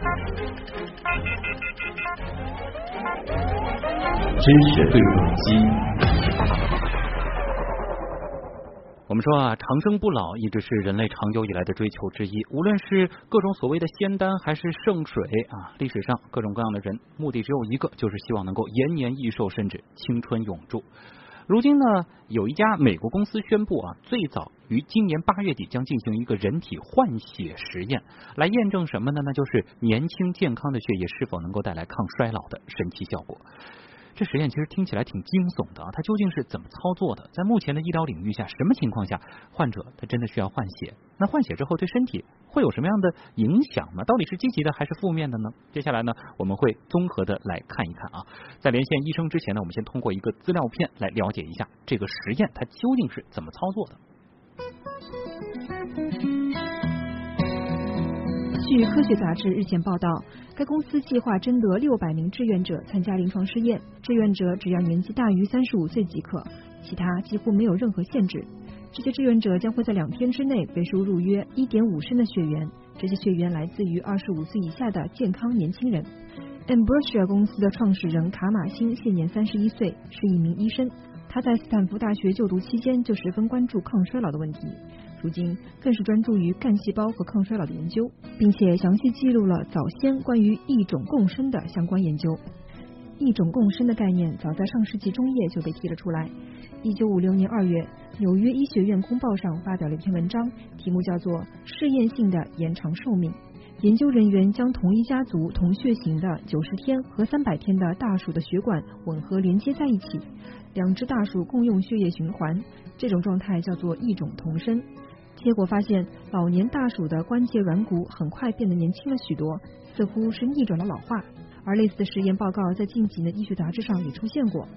知识对撞机。我们说啊，长生不老一直是人类长久以来的追求之一。无论是各种所谓的仙丹，还是圣水啊，历史上各种各样的人，目的只有一个，就是希望能够延年益寿，甚至青春永驻。如今呢，有一家美国公司宣布啊，最早于今年八月底将进行一个人体换血实验，来验证什么呢？那就是年轻健康的血液是否能够带来抗衰老的神奇效果。这实验其实听起来挺惊悚的啊！它究竟是怎么操作的？在目前的医疗领域下，什么情况下患者他真的需要换血？那换血之后对身体会有什么样的影响吗？到底是积极的还是负面的呢？接下来呢，我们会综合的来看一看啊。在连线医生之前呢，我们先通过一个资料片来了解一下这个实验它究竟是怎么操作的。据科学杂志日前报道，该公司计划征得六百名志愿者参加临床试验。志愿者只要年纪大于三十五岁即可，其他几乎没有任何限制。这些志愿者将会在两天之内被输入约一点五升的血源，这些血源来自于二十五岁以下的健康年轻人。Ambrosia 公司的创始人卡马辛现年三十一岁，是一名医生。他在斯坦福大学就读期间就十分关注抗衰老的问题。如今更是专注于干细胞和抗衰老的研究，并且详细记录了早先关于异种共生的相关研究。异种共生的概念早在上世纪中叶就被提了出来。一九五六年二月，纽约医学院公报上发表了一篇文章，题目叫做《试验性的延长寿命》。研究人员将同一家族同血型的九十天和三百天的大鼠的血管吻合连接在一起，两只大鼠共用血液循环，这种状态叫做异种同生。结果发现，老年大鼠的关节软骨很快变得年轻了许多，似乎是逆转了老化。而类似的实验报告在近几年医学杂志上也出现过。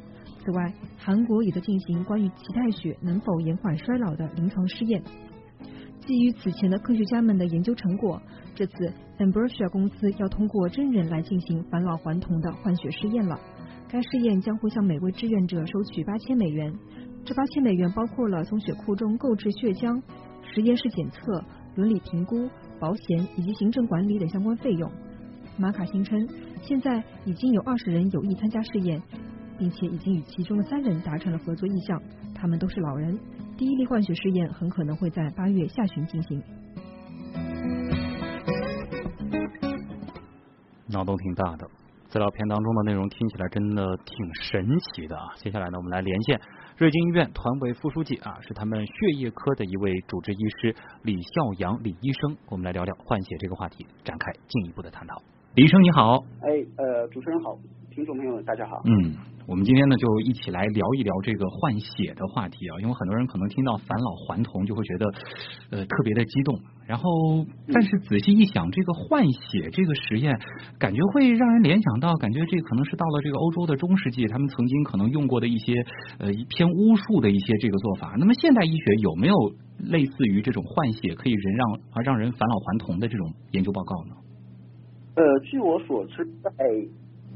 此外，韩国也在进行关于脐带血能否延缓衰老的临床试验。基于此前的科学家们的研究成果，这次 Ambrosia 公司要通过真人来进行返老还童的换血试验了。该试验将会向每位志愿者收取八千美元，这八千美元包括了从血库中购置血浆。实验室检测、伦理评估、保险以及行政管理等相关费用。马卡辛称，现在已经有二十人有意参加试验，并且已经与其中的三人达成了合作意向。他们都是老人。第一例换血试验很可能会在八月下旬进行。脑洞挺大的，资料片当中的内容听起来真的挺神奇的啊！接下来呢，我们来连线。瑞金医院团委副书记啊，是他们血液科的一位主治医师李孝阳李医生，我们来聊聊换血这个话题，展开进一步的探讨。李医生你好，哎呃，主持人好，听众朋友们大家好，嗯。我们今天呢，就一起来聊一聊这个换血的话题啊，因为很多人可能听到返老还童就会觉得呃特别的激动，然后但是仔细一想，这个换血这个实验，感觉会让人联想到，感觉这可能是到了这个欧洲的中世纪，他们曾经可能用过的一些呃偏巫术的一些这个做法。那么现代医学有没有类似于这种换血可以人让啊让人返老还童的这种研究报告呢？呃，据我所知，在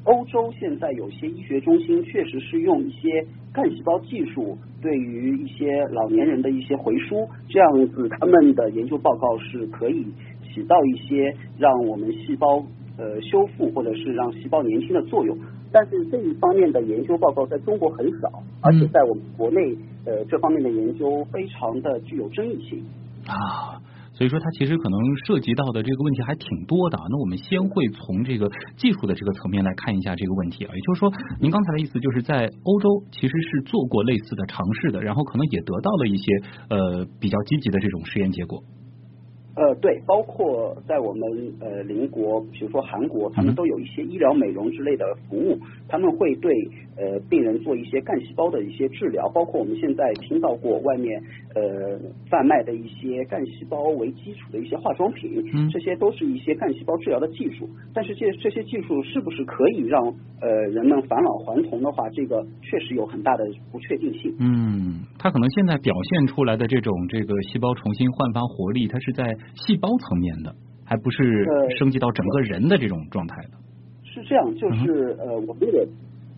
欧洲现在有些医学中心确实是用一些干细胞技术，对于一些老年人的一些回输，这样子他们的研究报告是可以起到一些让我们细胞呃修复或者是让细胞年轻的作用。但是这一方面的研究报告在中国很少，而且在我们国内呃这方面的研究非常的具有争议性啊。所以说，它其实可能涉及到的这个问题还挺多的。那我们先会从这个技术的这个层面来看一下这个问题啊。也就是说，您刚才的意思就是在欧洲其实是做过类似的尝试的，然后可能也得到了一些呃比较积极的这种实验结果。呃，对，包括在我们呃邻国，比如说韩国，他们都有一些医疗美容之类的服务，他们会对呃病人做一些干细胞的一些治疗，包括我们现在听到过外面呃贩卖的一些干细胞为基础的一些化妆品，这些都是一些干细胞治疗的技术。但是这这些技术是不是可以让呃人们返老还童的话，这个确实有很大的不确定性。嗯，它可能现在表现出来的这种这个细胞重新焕发活力，它是在。细胞层面的，还不是升级到整个人的这种状态的。是这样，就是呃，我们也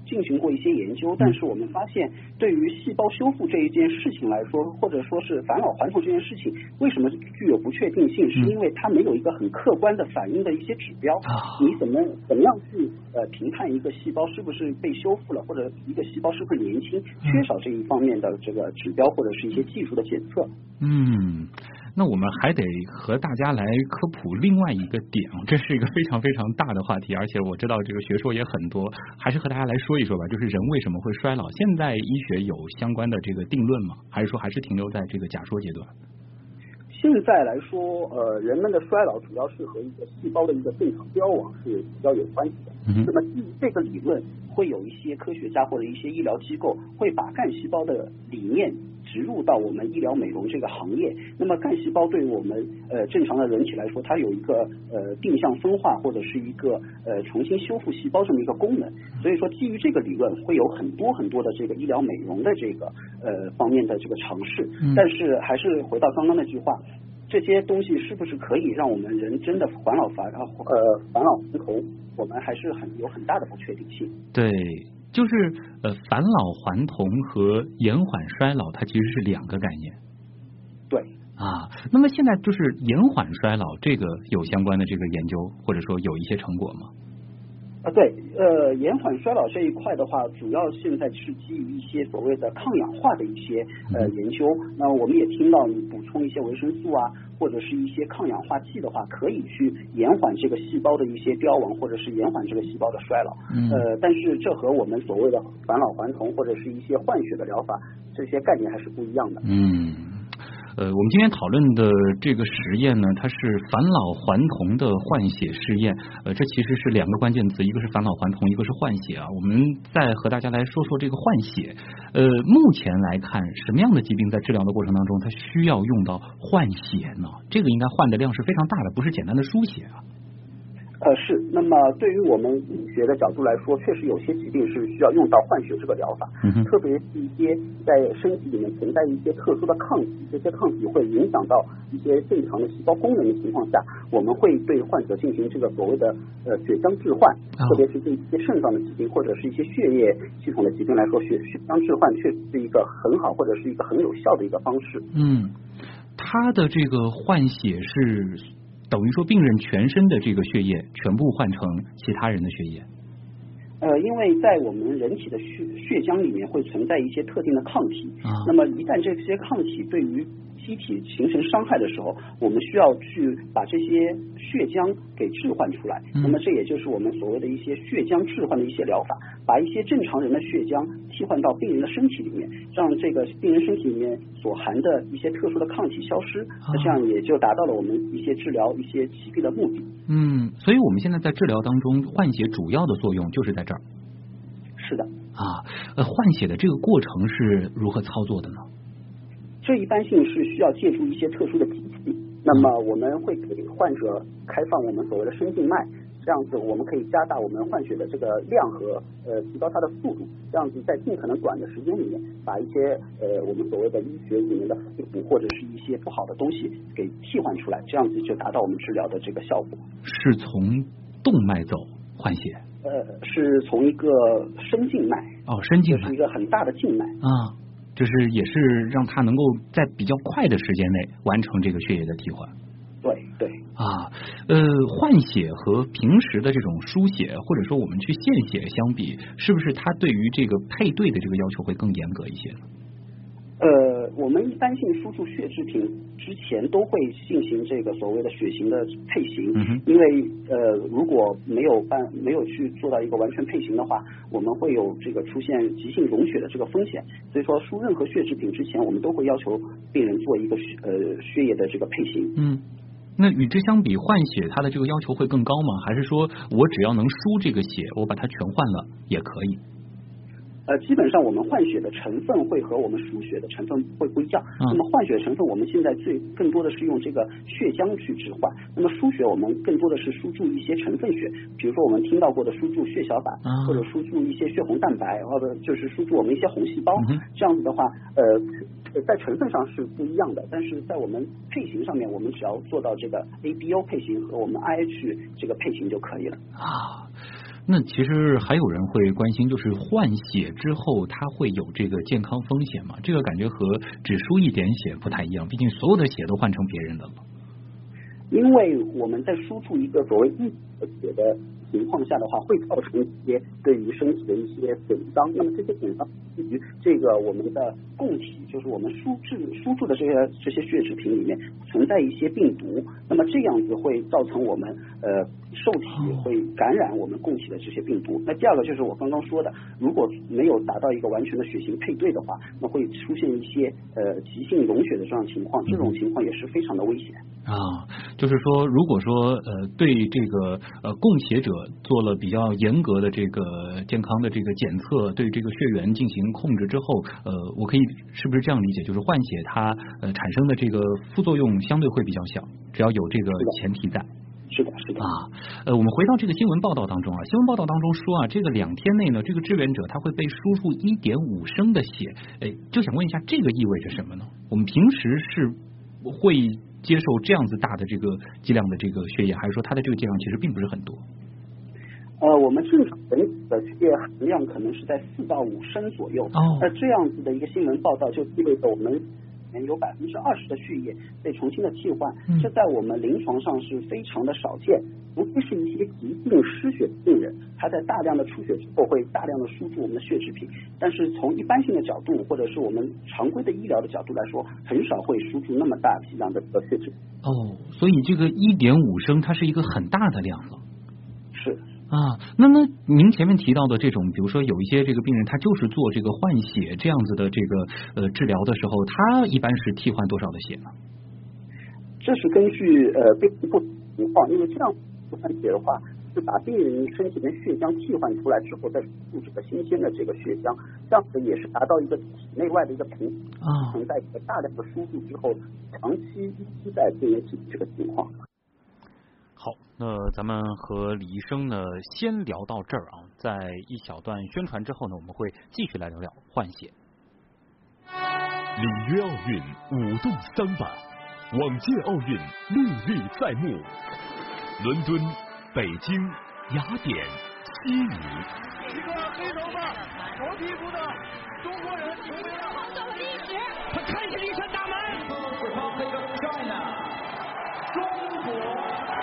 进行过一些研究，但是我们发现，对于细胞修复这一件事情来说，或者说是返老还童这件事情，为什么具有不确定性？是因为它没有一个很客观的反映的一些指标。你怎么怎么样去呃评判一个细胞是不是被修复了，或者一个细胞是不是年轻？缺少这一方面的这个指标或者是一些技术的检测。嗯。那我们还得和大家来科普另外一个点，这是一个非常非常大的话题，而且我知道这个学说也很多，还是和大家来说一说吧。就是人为什么会衰老？现在医学有相关的这个定论吗？还是说还是停留在这个假说阶段？现在来说，呃，人们的衰老主要是和一个细胞的一个正常凋亡是比较有关系的。那么基于这个理论，会有一些科学家或者一些医疗机构会把干细胞的理念。植入到我们医疗美容这个行业，那么干细胞对于我们呃正常的人体来说，它有一个呃定向分化或者是一个呃重新修复细胞这么一个功能，所以说基于这个理论，会有很多很多的这个医疗美容的这个呃方面的这个尝试，但是还是回到刚刚那句话，这些东西是不是可以让我们人真的返老还呃返老还童，我们还是很有很大的不确定性。对。就是呃，返老还童和延缓衰老，它其实是两个概念。对啊，那么现在就是延缓衰老这个有相关的这个研究，或者说有一些成果吗？啊，对，呃，延缓衰老这一块的话，主要现在是基于一些所谓的抗氧化的一些呃研究。那我们也听到，你补充一些维生素啊，或者是一些抗氧化剂的话，可以去延缓这个细胞的一些凋亡，或者是延缓这个细胞的衰老。呃，但是这和我们所谓的返老还童或者是一些换血的疗法，这些概念还是不一样的。嗯。呃，我们今天讨论的这个实验呢，它是返老还童的换血试验。呃，这其实是两个关键词，一个是返老还童，一个是换血啊。我们再和大家来说说这个换血。呃，目前来看，什么样的疾病在治疗的过程当中，它需要用到换血呢？这个应该换的量是非常大的，不是简单的输血啊。呃是，那么对于我们医学的角度来说，确实有些疾病是需要用到换血这个疗法，嗯特别是一些在身体里面存在一些特殊的抗体，这些抗体会影响到一些正常的细胞功能的情况下，我们会对患者进行这个所谓的呃血浆置换，特别是对一些肾脏的疾病或者是一些血液系统的疾病来说，血血浆置换确实是一个很好或者是一个很有效的一个方式。嗯，他的这个换血是。等于说，病人全身的这个血液全部换成其他人的血液。呃，因为在我们人体的血血浆里面会存在一些特定的抗体，那么一旦这些抗体对于机体形成伤害的时候，我们需要去把这些血浆给置换出来。那么这也就是我们所谓的一些血浆置换的一些疗法，把一些正常人的血浆替换到病人的身体里面，让这个病人身体里面所含的一些特殊的抗体消失。那这样也就达到了我们一些治疗一些疾病的目的。嗯，所以我们现在在治疗当中换血主要的作用就是在这儿。是的。啊，呃，换血的这个过程是如何操作的呢？这一般性是需要借助一些特殊的机器，那么我们会给患者开放我们所谓的深静脉，这样子我们可以加大我们换血的这个量和呃提高它的速度，这样子在尽可能短的时间里面把一些呃我们所谓的医学里面的废物或者是一些不好的东西给替换出来，这样子就达到我们治疗的这个效果。是从动脉走换血？呃，是从一个深静脉哦，深静脉是一个很大的静脉啊。就是也是让他能够在比较快的时间内完成这个血液的替换。对对啊，呃，换血和平时的这种输血或者说我们去献血相比，是不是他对于这个配对的这个要求会更严格一些？呃，我们一般性输注血制品之前都会进行这个所谓的血型的配型，因为呃如果没有办没有去做到一个完全配型的话，我们会有这个出现急性溶血的这个风险。所以说输任何血制品之前，我们都会要求病人做一个血呃血液的这个配型。嗯，那与之相比，换血它的这个要求会更高吗？还是说我只要能输这个血，我把它全换了也可以？呃，基本上我们换血的成分会和我们输血的成分会不一样。那么换血成分，我们现在最更多的是用这个血浆去置换。那么输血，我们更多的是输注一些成分血，比如说我们听到过的输注血小板，或者输注一些血红蛋白，或者就是输注我们一些红细胞。这样子的话，呃，在成分上是不一样的，但是在我们配型上面，我们只要做到这个 ABO 配型和我们 IH 这个配型就可以了。啊。那其实还有人会关心，就是换血之后它会有这个健康风险吗？这个感觉和只输一点血不太一样，毕竟所有的血都换成别人的了。因为我们在输出一个所谓一的血的。情况下的话，会造成一些对于身体的一些损伤。那么这些损伤对于这个我们的供体，就是我们输置输注的这些这些血制品里面存在一些病毒。那么这样子会造成我们呃受体会感染我们供体的这些病毒。那第二个就是我刚刚说的，如果没有达到一个完全的血型配对的话，那会出现一些呃急性溶血的这样情况。这种情况也是非常的危险啊。就是说，如果说呃对这个呃供血者做了比较严格的这个健康的这个检测，对这个血源进行控制之后，呃，我可以是不是这样理解？就是换血它呃产生的这个副作用相对会比较小，只要有这个前提在。是的，是的啊。呃，我们回到这个新闻报道当中啊，新闻报道当中说啊，这个两天内呢，这个志愿者他会被输入一点五升的血，哎，就想问一下，这个意味着什么呢？我们平时是会接受这样子大的这个剂量的这个血液，还是说它的这个剂量其实并不是很多？呃，我们正常人体的血液含量可能是在四到五升左右。哦。那这样子的一个新闻报道，就意味着我们有百分之二十的血液被重新的替换。嗯。这在我们临床上是非常的少见，除非是一些急性失血病人，他在大量的出血之后会大量的输注我们的血制品。但是从一般性的角度，或者是我们常规的医疗的角度来说，很少会输注那么大剂量的血制品。哦，所以这个一点五升，它是一个很大的量了。是。啊，那么您前面提到的这种，比如说有一些这个病人，他就是做这个换血这样子的这个呃治疗的时候，他一般是替换多少的血呢？这是根据呃病人不同情况，因为这样换血的话，是把病人身体的血浆替换出来之后，再注这个新鲜的这个血浆，这样子也是达到一个体内外的一个平衡，存在一个大量的输入之后，长期依期在病人体这个情况。好，那咱们和李医生呢先聊到这儿啊，在一小段宣传之后呢，我们会继续来聊聊换血。里约奥运舞动三板，往届奥运历历在目。伦敦、北京、雅典、悉尼。一个黑头发、黄皮肤的中国人，创造了历史。他开启了一扇大门。中国。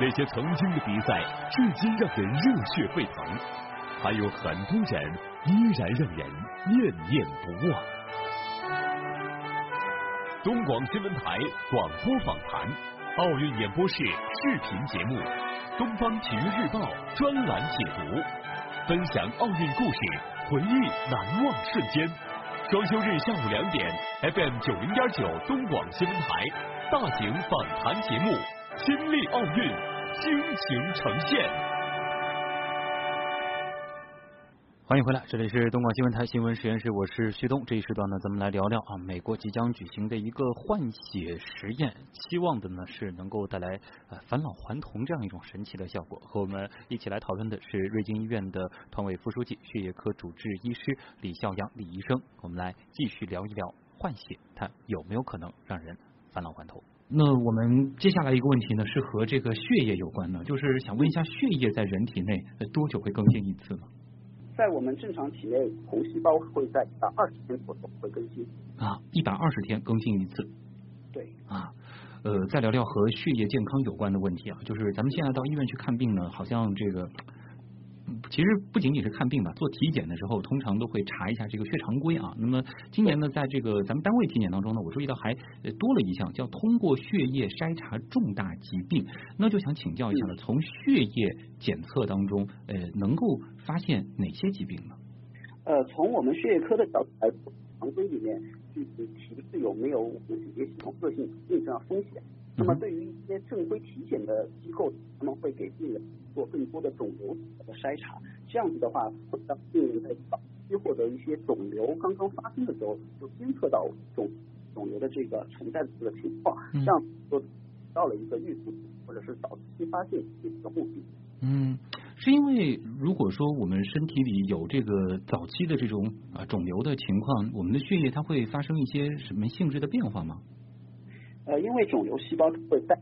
那些曾经的比赛，至今让人热血沸腾，还有很多人依然让人念念不忘。东广新闻台广播访谈，奥运演播室视频节目，东方体育日报专栏解读，分享奥运故事，回忆难忘瞬间。双休日下午两点，FM 九零点九东广新闻台大型访谈节目，亲历奥运。倾情呈现，欢迎回来，这里是东广新闻台新闻实验室，我是旭东。这一时段呢，咱们来聊聊啊，美国即将举行的一个换血实验，期望的呢是能够带来呃返老还童这样一种神奇的效果。和我们一起来讨论的是瑞金医院的团委副书记、血液科主治医师李孝阳李医生。我们来继续聊一聊换血，它有没有可能让人返老还童？那我们接下来一个问题呢，是和这个血液有关的，就是想问一下，血液在人体内多久会更新一次呢？在我们正常体内，红细胞会在一百二十天左右会更新。啊，一百二十天更新一次。对。啊，呃，再聊聊和血液健康有关的问题啊，就是咱们现在到医院去看病呢，好像这个。其实不仅仅是看病吧，做体检的时候通常都会查一下这个血常规啊。那么今年呢，在这个咱们单位体检当中呢，我注意到还多了一项，叫通过血液筛查重大疾病。那就想请教一下了，从血液检测当中，呃，能够发现哪些疾病呢？呃，从我们血液科的角度来说，常规里面具体提示有没有我们血液系统恶性病症风险。那么对于一些正规体检的机构，他们会给病人做更多的肿瘤的筛查，这样子的话会让病人在早期获得一些肿瘤刚刚发生的时候就监测到肿肿瘤的这个存在的这个情况，这样就到了一个预防或者是早期发现的一个目的。嗯，是因为如果说我们身体里有这个早期的这种啊肿瘤的情况，我们的血液它会发生一些什么性质的变化吗？呃，因为肿瘤细胞会在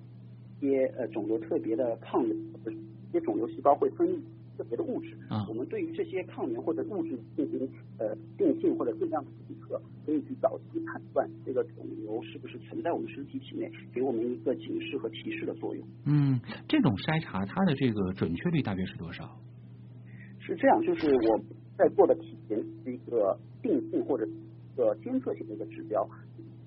些呃肿瘤特别的抗原，或者一些肿瘤细胞会分泌特别的物质。啊我们对于这些抗原或者物质进行呃定性或者定量的检测，可以去早期判断这个肿瘤是不是存在我们身体体内，给我们一个警示和提示的作用。嗯，这种筛查它的这个准确率大约是多少？是这样，就是我在做的体检是一个定性或者一个监测性的一个指标。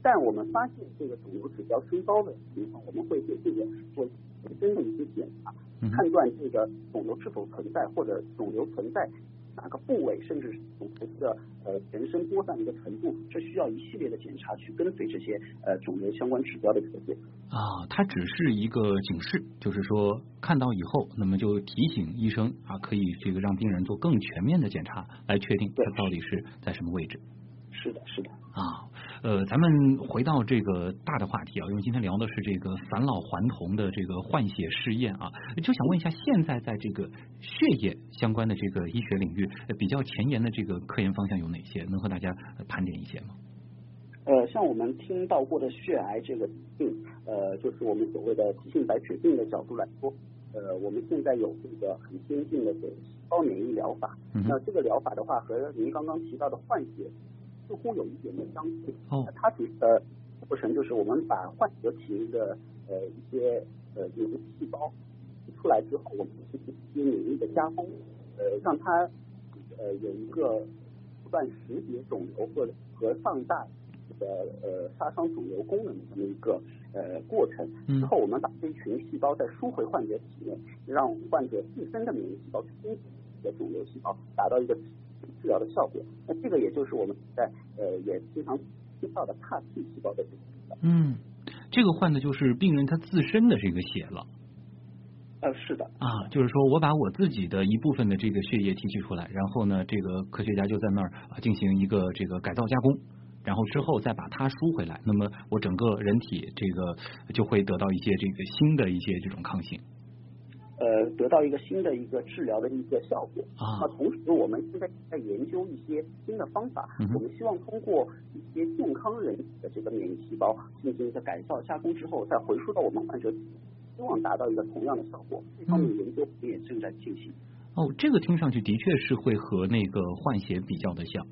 但我们发现这个肿瘤指标升高的情况，我们会对这个做全身的一些检查，嗯判断这个肿瘤是否存在，或者肿瘤存在哪个部位，甚至是肿瘤的呃全身播散的一个程度，这需要一系列的检查去跟随这些呃肿瘤相关指标的一个检测。啊，它只是一个警示，就是说看到以后，那么就提醒医生啊，可以这个让病人做更全面的检查，来确定它到底是在什么位置。是的，是的。啊，呃，咱们回到这个大的话题啊，因为今天聊的是这个返老还童的这个换血试验啊，就想问一下，现在在这个血液相关的这个医学领域，呃比较前沿的这个科研方向有哪些？能和大家呃盘点一些吗？呃，像我们听到过的血癌这个病，呃，就是我们所谓的急性白血病的角度来说，呃，我们现在有这个很先进的这个细胞免疫疗法。嗯那这个疗法的话，和您刚刚提到的换血似乎有一点点相似。哦它主呃过程就是我们把患者体内的呃一些呃就是细胞出来之后，我们进行一些免疫的加工，呃，让它呃有一个不断识别肿瘤或者和放大这个呃杀伤肿瘤功能的这么一个呃过程。嗯之后我们把这一群细胞再输回患者体内，让患者自身的免疫细胞去攻击这个肿瘤细胞，达到一个治疗的效果。那这个也就是我们在呃也经常听到的 CAR T 细胞的这个。嗯，这个换的就是病人他自身的这个血了。呃，是的，啊，就是说我把我自己的一部分的这个血液提取出来，然后呢，这个科学家就在那儿啊进行一个这个改造加工，然后之后再把它输回来，那么我整个人体这个就会得到一些这个新的一些这种抗性呃，得到一个新的一个治疗的一个效果。啊那同时，我们现在在研究一些新的方法，嗯我们希望通过一些健康人体的这个免疫细胞进行一个改造加工之后，再回输到我们患者，希望达到一个同样的效果。这方面嗯研究也正在进行。哦，这个听上去的确是会和那个换血比较的像。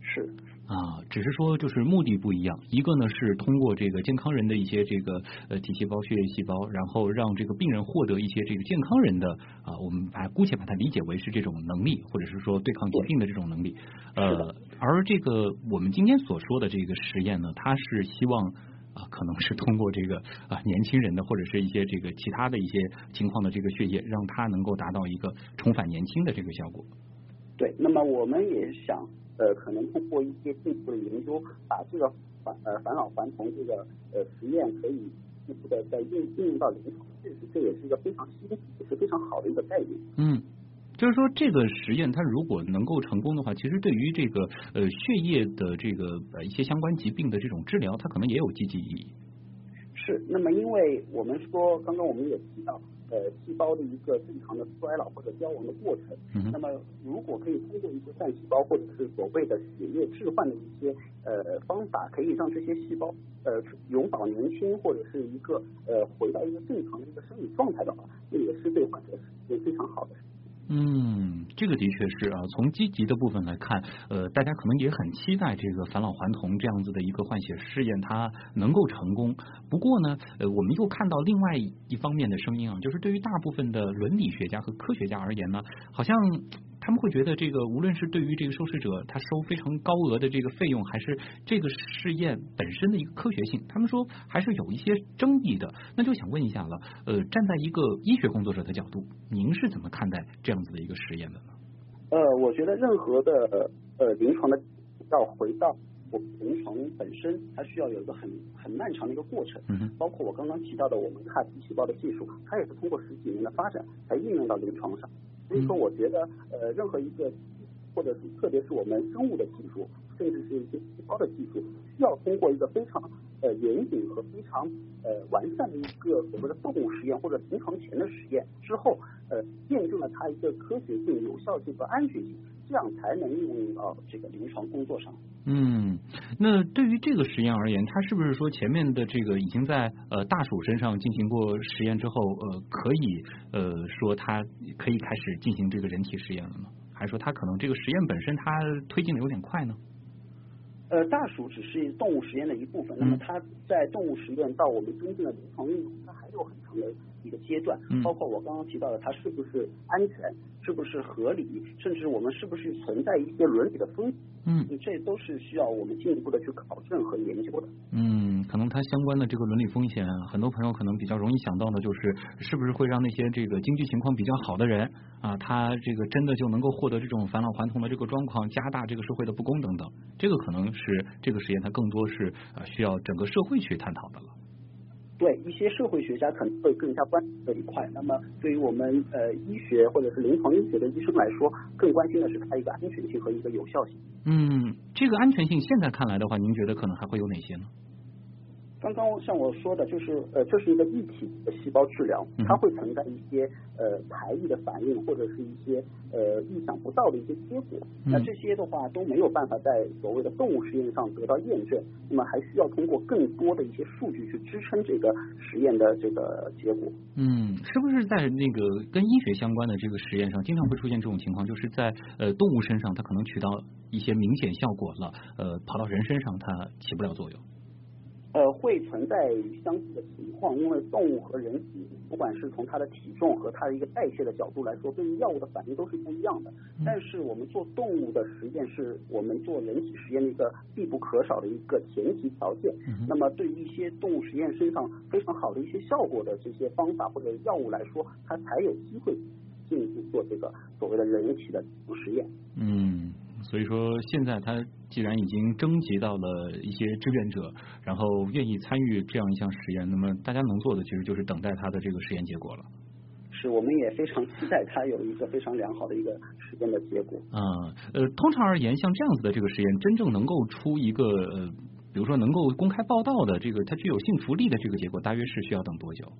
是，啊，只是说就是目的不一样，一个呢是通过这个健康人的一些这个呃体细胞、血液细胞，然后让这个病人获得一些这个健康人的啊，我们把姑且把它理解为是这种能力，或者是说对抗疾病的这种能力。呃，而这个我们今天所说的这个实验呢，它是希望。啊，可能是通过这个啊年轻人的或者是一些这个其他的一些情况的这个血液，让它能够达到一个重返年轻的这个效果。对。那么我们也想，呃，可能通过一些进一步的研究，把这个返呃返老还童这个呃实验可以进一步的再应应用到临床，这是这也是一个非常新也是非常好的一个概念。嗯，就是说这个实验它如果能够成功的话，其实对于这个呃血液的这个呃一些相关疾病的这种治疗，它可能也有积极意义。是，那么因为我们说，刚刚我们也提到，呃，细胞的一个正常的衰老或者凋亡的过程。嗯那么如果可以通过一些干细胞或者是所谓的血液置换的一些呃方法，可以让这些细胞呃永葆年轻，或者是一个呃回到一个正常的一个生理状态的话，这也是对患者是一件非常好的事。嗯，这个的确是啊。从积极的部分来看，呃，大家可能也很期待这个返老还童这样子的一个换血试验它能够成功。不过呢，呃，我们又看到另外一方面的声音啊，就是对于大部分的伦理学家和科学家而言呢，好像他们会觉得这个无论是对于这个受试者他收非常高额的这个费用，还是这个试验本身的一个科学性，他们说还是有一些争议的。那就想问一下了，呃，站在一个医学工作者的角度，您是怎么看待这样子的一个实验的呢？呃，我觉得任何的呃临床的要回到我临床本身，它需要有一个很很漫长的一个过程。嗯哼，包括我刚刚提到的我们 CAR T 细胞的技术，它也是通过十几年的发展才应用到临床上。所以说，我觉得呃，任何一个或者是特别是我们生物的技术，甚至是一些细胞的技术，需要通过一个非常呃严谨和非常呃完善的一个所谓的动物实验或者临床前的实验之后，呃，验证了它一个科学性、有效性和安全性，这样才能应用到这个临床工作上。嗯，那对于这个实验而言，它是不是说前面的这个已经在呃大鼠身上进行过实验之后，呃，可以呃说它可以开始进行这个人体实验了呢？还是说它可能这个实验本身它推进的有点快呢？呃，大鼠只是动物实验的一部分，那么它在动物实验到我们真正的临床应用，它还有很长的一个阶段，包括我刚刚提到的，它是不是安全，是不是合理，甚至我们是不是存在一些伦理的风险，嗯，这都是需要我们进一步的去考证和研究的。嗯，可能它相关的这个伦理风险，很多朋友可能比较容易想到的就是，是不是会让那些这个经济情况比较好的人啊，他这个真的就能够获得这种返老还童的这个状况，加大这个社会的不公等等，这个可能是这个实验它更多是呃需要整个社会去探讨的了。对一些社会学家可能会更加关注这一块。那么对于我们呃医学或者是临床医学的医生来说，更关心的是它一个安全性和一个有效性。嗯，这个安全性现在看来的话，您觉得可能还会有哪些呢？刚刚像我说的，就是呃，这是一个一体的细胞治疗，它会存在一些呃排异的反应，或者是一些呃意想不到的一些结果。那这些的话都没有办法在所谓的动物实验上得到验证，那么还需要通过更多的一些数据去支撑这个实验的这个结果。嗯，是不是在那个跟医学相关的这个实验上，经常会出现这种情况，就是在呃动物身上它可能起到一些明显效果了，呃跑到人身上它起不了作用。呃，会存在相似的情况，因为动物和人体，不管是从它的体重和它的一个代谢的角度来说，对于药物的反应都是不一样的。但是我们做动物的实验是我们做人体实验的一个必不可少的一个前提条件。那么对于一些动物实验身上非常好的一些效果的这些方法或者药物来说，它才有机会进一步做这个所谓的人体的实验。嗯。所以说，现在他既然已经征集到了一些志愿者，然后愿意参与这样一项实验，那么大家能做的其实就是等待他的这个实验结果了。是，我们也非常期待他有一个非常良好的一个实验的结果。啊，呃，通常而言，像这样子的这个实验，真正能够出一个呃，比如说能够公开报道的这个它具有信服力的这个结果，大约是需要等多久？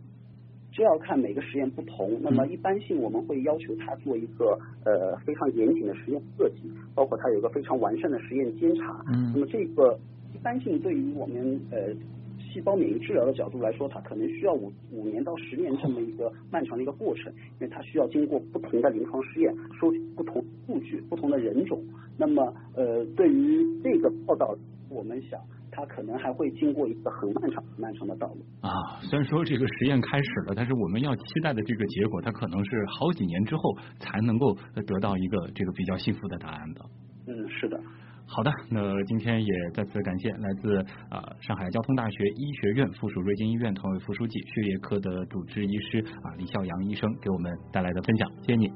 这要看每个实验不同，那么一般性我们会要求他做一个呃非常严谨的实验设计，包括他有一个非常完善的实验监察。嗯。那么这个一般性对于我们呃细胞免疫治疗的角度来说，它可能需要五五年到十年这么一个漫长的一个过程，因为它需要经过不同的临床试验，收集不同数据、不同的人种。那么呃对于这个报道，我们想。它可能还会经过一个很漫长、很漫长的道路啊。虽然说这个实验开始了，但是我们要期待的这个结果，它可能是好几年之后才能够得到一个这个比较幸福的答案的。嗯，是的。好的，那今天也再次感谢来自啊上海交通大学医学院附属瑞金医院团委副书记、血液科的主治医师啊李孝阳医生给我们带来的分享，谢谢你。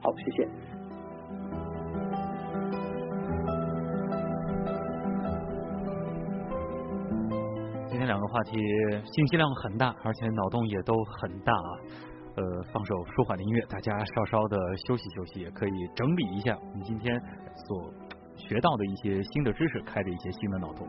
好，谢谢。话题信息量很大，而且脑洞也都很大啊。呃，放首舒缓的音乐，大家稍稍的休息休息，也可以整理一下我们今天所学到的一些新的知识，开的一些新的脑洞。